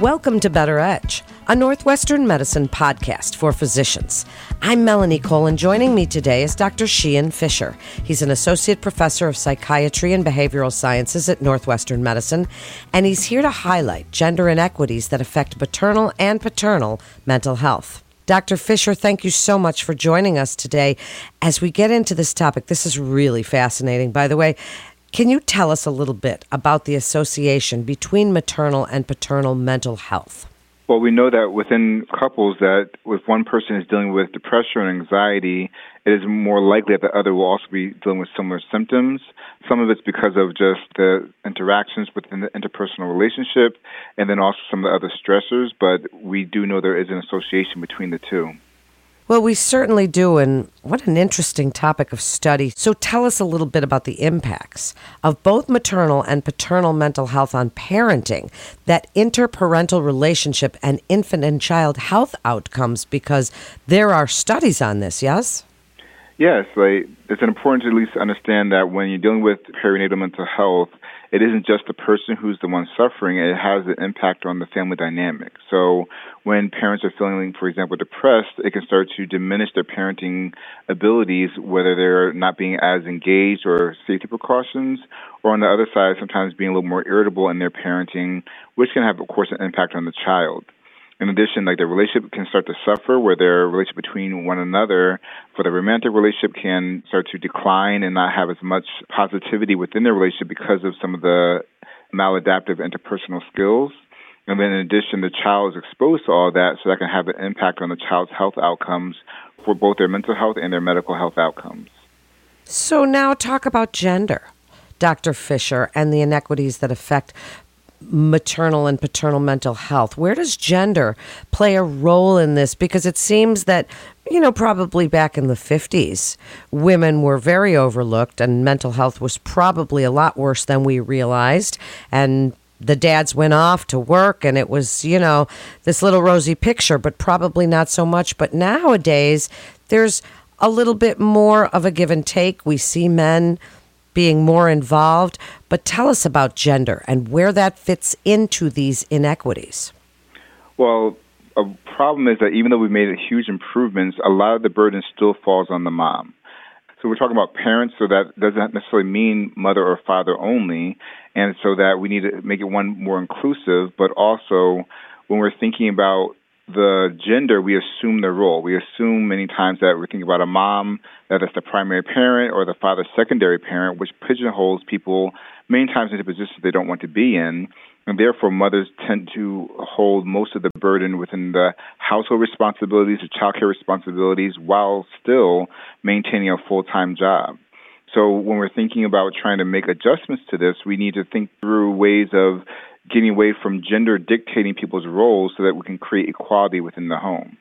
Welcome to Better Edge, a Northwestern medicine podcast for physicians. I'm Melanie Cole, and joining me today is Dr. Sheehan Fisher. He's an associate professor of psychiatry and behavioral sciences at Northwestern Medicine, and he's here to highlight gender inequities that affect maternal and paternal mental health. Dr. Fisher, thank you so much for joining us today. As we get into this topic, this is really fascinating. By the way, can you tell us a little bit about the association between maternal and paternal mental health? Well, we know that within couples that if one person is dealing with depression and anxiety, it is more likely that the other will also be dealing with similar symptoms. Some of it's because of just the interactions within the interpersonal relationship and then also some of the other stressors, but we do know there is an association between the two. Well, we certainly do, and what an interesting topic of study. So, tell us a little bit about the impacts of both maternal and paternal mental health on parenting, that interparental relationship, and infant and child health outcomes, because there are studies on this, yes? Yes, like it's important to at least understand that when you're dealing with perinatal mental health, it isn't just the person who's the one suffering, it has an impact on the family dynamic. So when parents are feeling, for example, depressed, it can start to diminish their parenting abilities, whether they're not being as engaged or safety precautions, or on the other side, sometimes being a little more irritable in their parenting, which can have, of course, an impact on the child. In addition, like the relationship can start to suffer, where their relationship between one another for the romantic relationship can start to decline and not have as much positivity within their relationship because of some of the maladaptive interpersonal skills. And then in addition, the child is exposed to all that, so that can have an impact on the child's health outcomes for both their mental health and their medical health outcomes. So now talk about gender. Dr. Fisher and the inequities that affect maternal and paternal mental health. Where does gender play a role in this? Because it seems that, you know, probably back in the 50s, women were very overlooked and mental health was probably a lot worse than we realized. And the dads went off to work and it was, you know, this little rosy picture, but probably not so much. But nowadays, there's a little bit more of a give and take. We see men being more involved. But tell us about gender and where that fits into these inequities. Well, a problem is that even though we've made huge improvements, a lot of the burden still falls on the mom. So we're talking about parents, so that doesn't necessarily mean mother or father only, and so that we need to make it one more inclusive, but also when we're thinking about the gender, we assume the role. We assume many times that we think about a mom, that is the primary parent, or the father secondary parent, which pigeonholes people many times into positions they don't want to be in. And therefore, mothers tend to hold most of the burden within the household responsibilities, the child care responsibilities, while still maintaining a full time job. So, when we're thinking about trying to make adjustments to this, we need to think through ways of getting away from gender dictating people's roles so that we can create equality within the home.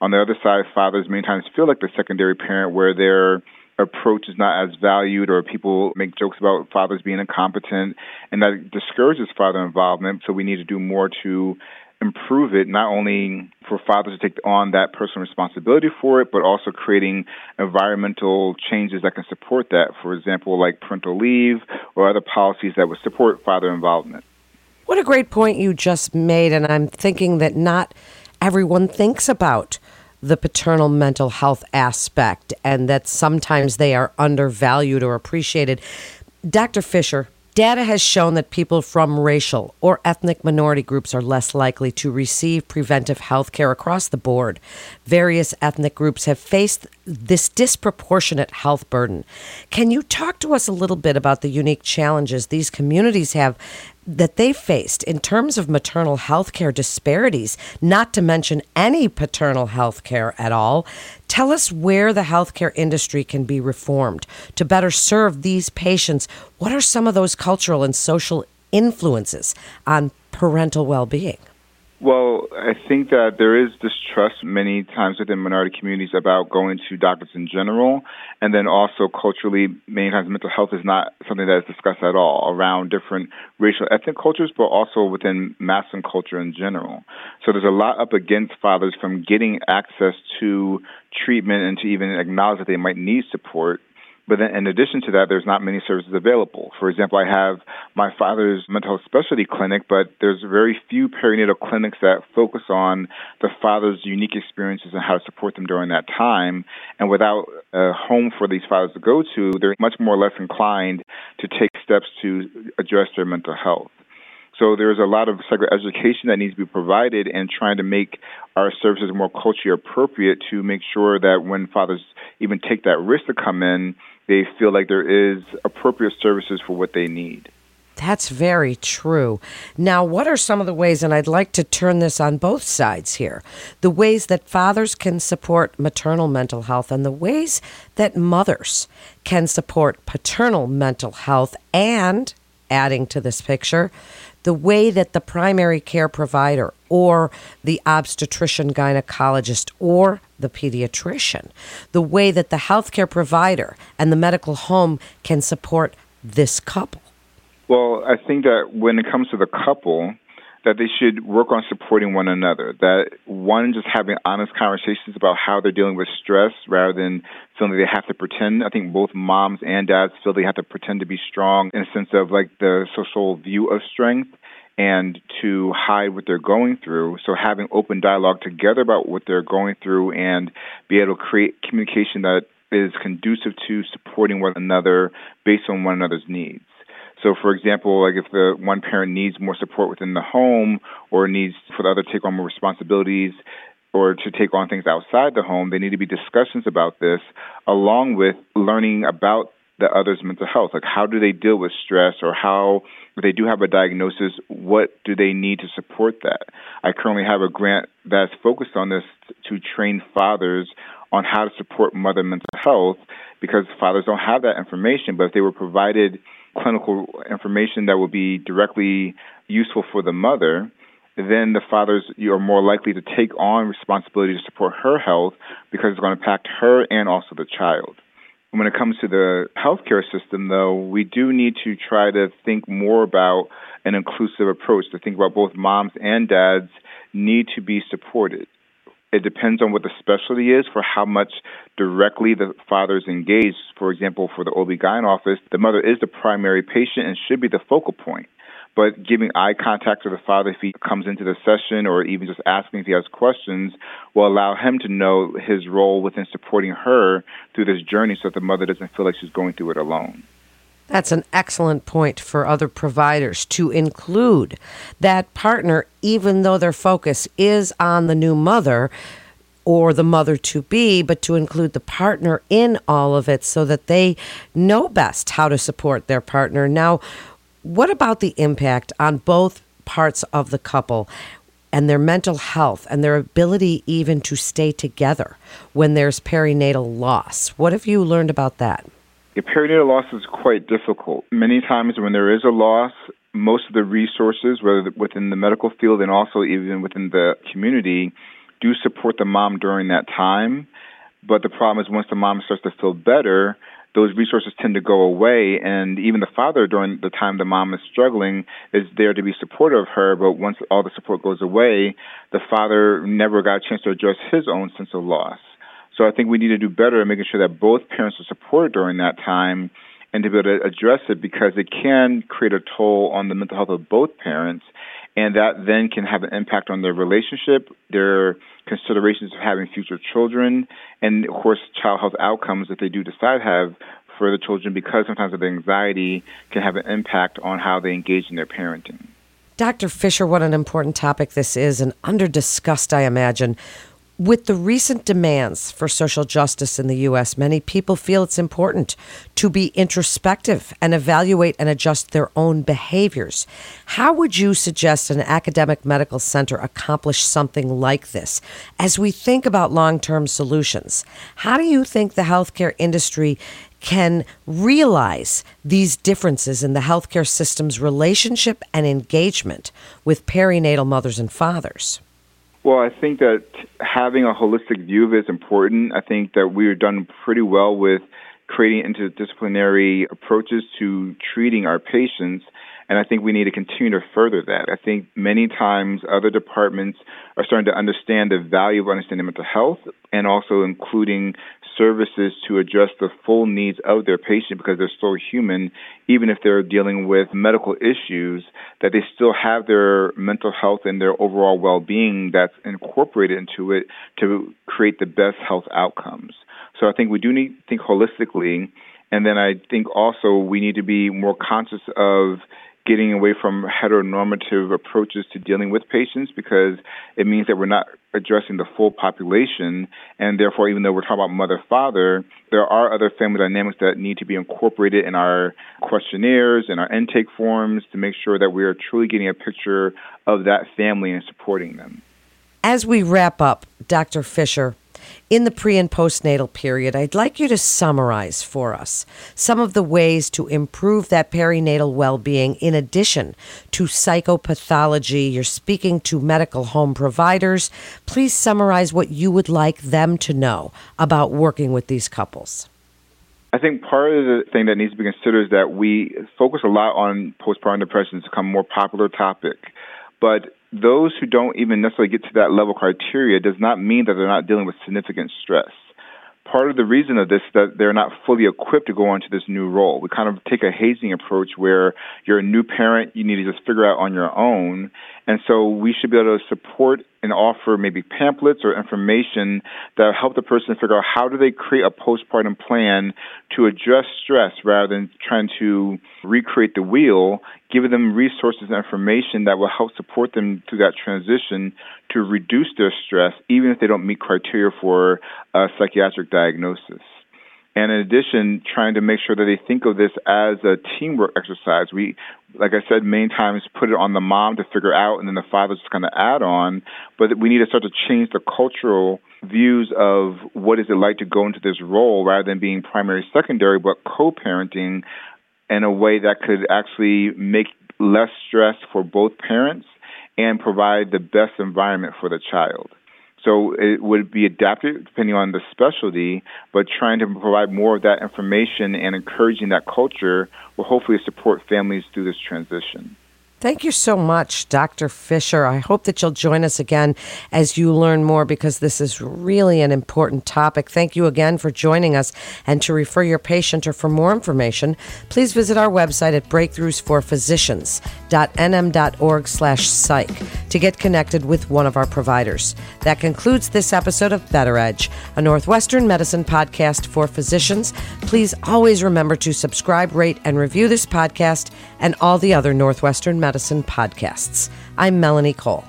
On the other side, fathers many times feel like the secondary parent where their approach is not as valued or people make jokes about fathers being incompetent and that discourages father involvement. So we need to do more to improve it, not only for fathers to take on that personal responsibility for it, but also creating environmental changes that can support that. For example, like parental leave or other policies that would support father involvement. What a great point you just made. And I'm thinking that not everyone thinks about the paternal mental health aspect and that sometimes they are undervalued or appreciated. Dr. Fisher, Data has shown that people from racial or ethnic minority groups are less likely to receive preventive health care across the board. Various ethnic groups have faced this disproportionate health burden. Can you talk to us a little bit about the unique challenges these communities have that they faced in terms of maternal health care disparities, not to mention any paternal health care at all. Tell us where the healthcare industry can be reformed to better serve these patients. What are some of those cultural and social influences on parental well being? Well, I think that there is distrust many times within minority communities about going to doctors in general. And then also culturally, many times mental health is not something that is discussed at all around different racial ethnic cultures, but also within masculine culture in general. So there's a lot up against fathers from getting access to treatment and to even acknowledge that they might need support But then in addition to that, there's not many services available. For example, I have my father's mental health specialty clinic, but there's very few perinatal clinics that focus on the father's unique experiences and how to support them during that time. And without a home for these fathers to go to, they're much more less inclined to take steps to address their mental health. So there's a lot of psychoeducation that needs to be provided and trying to make our services more culturally appropriate to make sure that when fathers even take that risk to come in, they feel like there is appropriate services for what they need. That's very true. Now, what are some of the ways, and I'd like to turn this on both sides here, the ways that fathers can support maternal mental health and the ways that mothers can support paternal mental health, and adding to this picture, the way that the primary care provider or the obstetrician gynecologist or the pediatrician, the way that the healthcare provider and the medical home can support this couple? Well, I think that when it comes to the couple, that they should work on supporting one another. That one, just having honest conversations about how they're dealing with stress rather than feeling they have to pretend. I think both moms and dads feel they have to pretend to be strong in a sense of like the social view of strength and to hide what they're going through. So having open dialogue together about what they're going through and be able to create communication that is conducive to supporting one another based on one another's needs. So, for example, like if the one parent needs more support within the home or needs for the other to take on more responsibilities or to take on things outside the home, there need to be discussions about this along with learning about the other's mental health. Like, how do they deal with stress, or how, if they do have a diagnosis, what do they need to support that? I currently have a grant that's focused on this to train fathers on how to support mother mental health because fathers don't have that information. But if they were provided clinical information that would be directly useful for the mother, then the fathers are more likely to take on responsibility to support her health because it's going to impact her and also the child. When it comes to the healthcare system, though, we do need to try to think more about an inclusive approach, to think about both moms and dads need to be supported. It depends on what the specialty is for how much directly the father is engaged. For example, for the OB-GYN office, the mother is the primary patient and should be the focal point. But giving eye contact to the father if he comes into the session or even just asking if he has questions will allow him to know his role within supporting her through this journey so that the mother doesn't feel like she's going through it alone. That's an excellent point for other providers to include that partner, even though their focus is on the new mother or the mother to be, but to include the partner in all of it so that they know best how to support their partner. Now, what about the impact on both parts of the couple? and their mental health and their ability even to stay together when there's perinatal loss. What have you learned about that? A perinatal loss is quite difficult. Many times when there is a loss, most of the resources, whether within the medical field and also even within the community, do support the mom during that time. But the problem is once the mom starts to feel better, those resources tend to go away. And even the father, during the time the mom is struggling, is there to be supportive of her. But once all the support goes away, the father never got a chance to address his own sense of loss. So I think we need to do better in making sure that both parents are supported during that time and to be able to address it because it can create a toll on the mental health of both parents and that then can have an impact on their relationship, their considerations of having future children, and of course child health outcomes if they do decide to have further children because sometimes the anxiety can have an impact on how they engage in their parenting. Dr. Fisher, what an important topic this is and under discussed, I imagine. With the recent demands for social justice in the U.S., many people feel it's important to be introspective and evaluate and adjust their own behaviors. How would you suggest an academic medical center accomplish something like this? As we think about long term solutions, how do you think the healthcare industry can realize these differences in the healthcare system's relationship and engagement with perinatal mothers and fathers? Well, I think that having a holistic view of it is important. I think that we are done pretty well with creating interdisciplinary approaches to treating our patients. And I think we need to continue to further that. I think many times other departments are starting to understand the value of understanding mental health and also including services to address the full needs of their patient because they're still human, even if they're dealing with medical issues, that they still have their mental health and their overall well being that's incorporated into it to create the best health outcomes. So I think we do need to think holistically. And then I think also we need to be more conscious of getting away from heteronormative approaches to dealing with patients because it means that we're not addressing the full population. And therefore, even though we're talking about mother father, there are other family dynamics that need to be incorporated in our questionnaires and our intake forms to make sure that we are truly getting a picture of that family and supporting them. As we wrap up, Dr. Fisher, in the pre and postnatal period, I'd like you to summarize for us some of the ways to improve that perinatal well being in addition to psychopathology. You're speaking to medical home providers. Please summarize what you would like them to know about working with these couples. I think part of the thing that needs to be considered is that we focus a lot on postpartum depression. It's become a more popular topic. But those who don't even necessarily get to that level criteria does not mean that they're not dealing with significant stress. Part of the reason of this is that they're not fully equipped to go into this new role. We kind of take a hazing approach where you're a new parent, you need to just figure out on your own. And so we should be able to support and offer maybe pamphlets or information that help the person figure out how do they create a postpartum plan to address stress rather than trying to recreate the wheel, giving them resources and information that will help support them through that transition to reduce their stress, even if they don't meet criteria for a psychiatric diagnosis. And in addition, trying to make sure that they think of this as a teamwork exercise. We, like I said, many times put it on the mom to figure out, and then the father just kind of add on. But we need to start to change the cultural views of what is it like to go into this role rather than being primary, secondary, but co-parenting in a way that could actually make less stress for both parents and provide the best environment for the child. So it would be adapted depending on the specialty, but trying to provide more of that information and encouraging that culture will hopefully support families through this transition. Thank you so much, Dr. Fisher. I hope that you'll join us again as you learn more because this is really an important topic. Thank you again for joining us. And to refer your patient or for more information, please visit our website at breakthroughsforphysicians.nm.org slash psych to get connected with one of our providers. That concludes this episode of Better Edge, a Northwestern medicine podcast for physicians. Please always remember to subscribe, rate, and review this podcast and all the other Northwestern medicine podcasts. I'm Melanie Cole.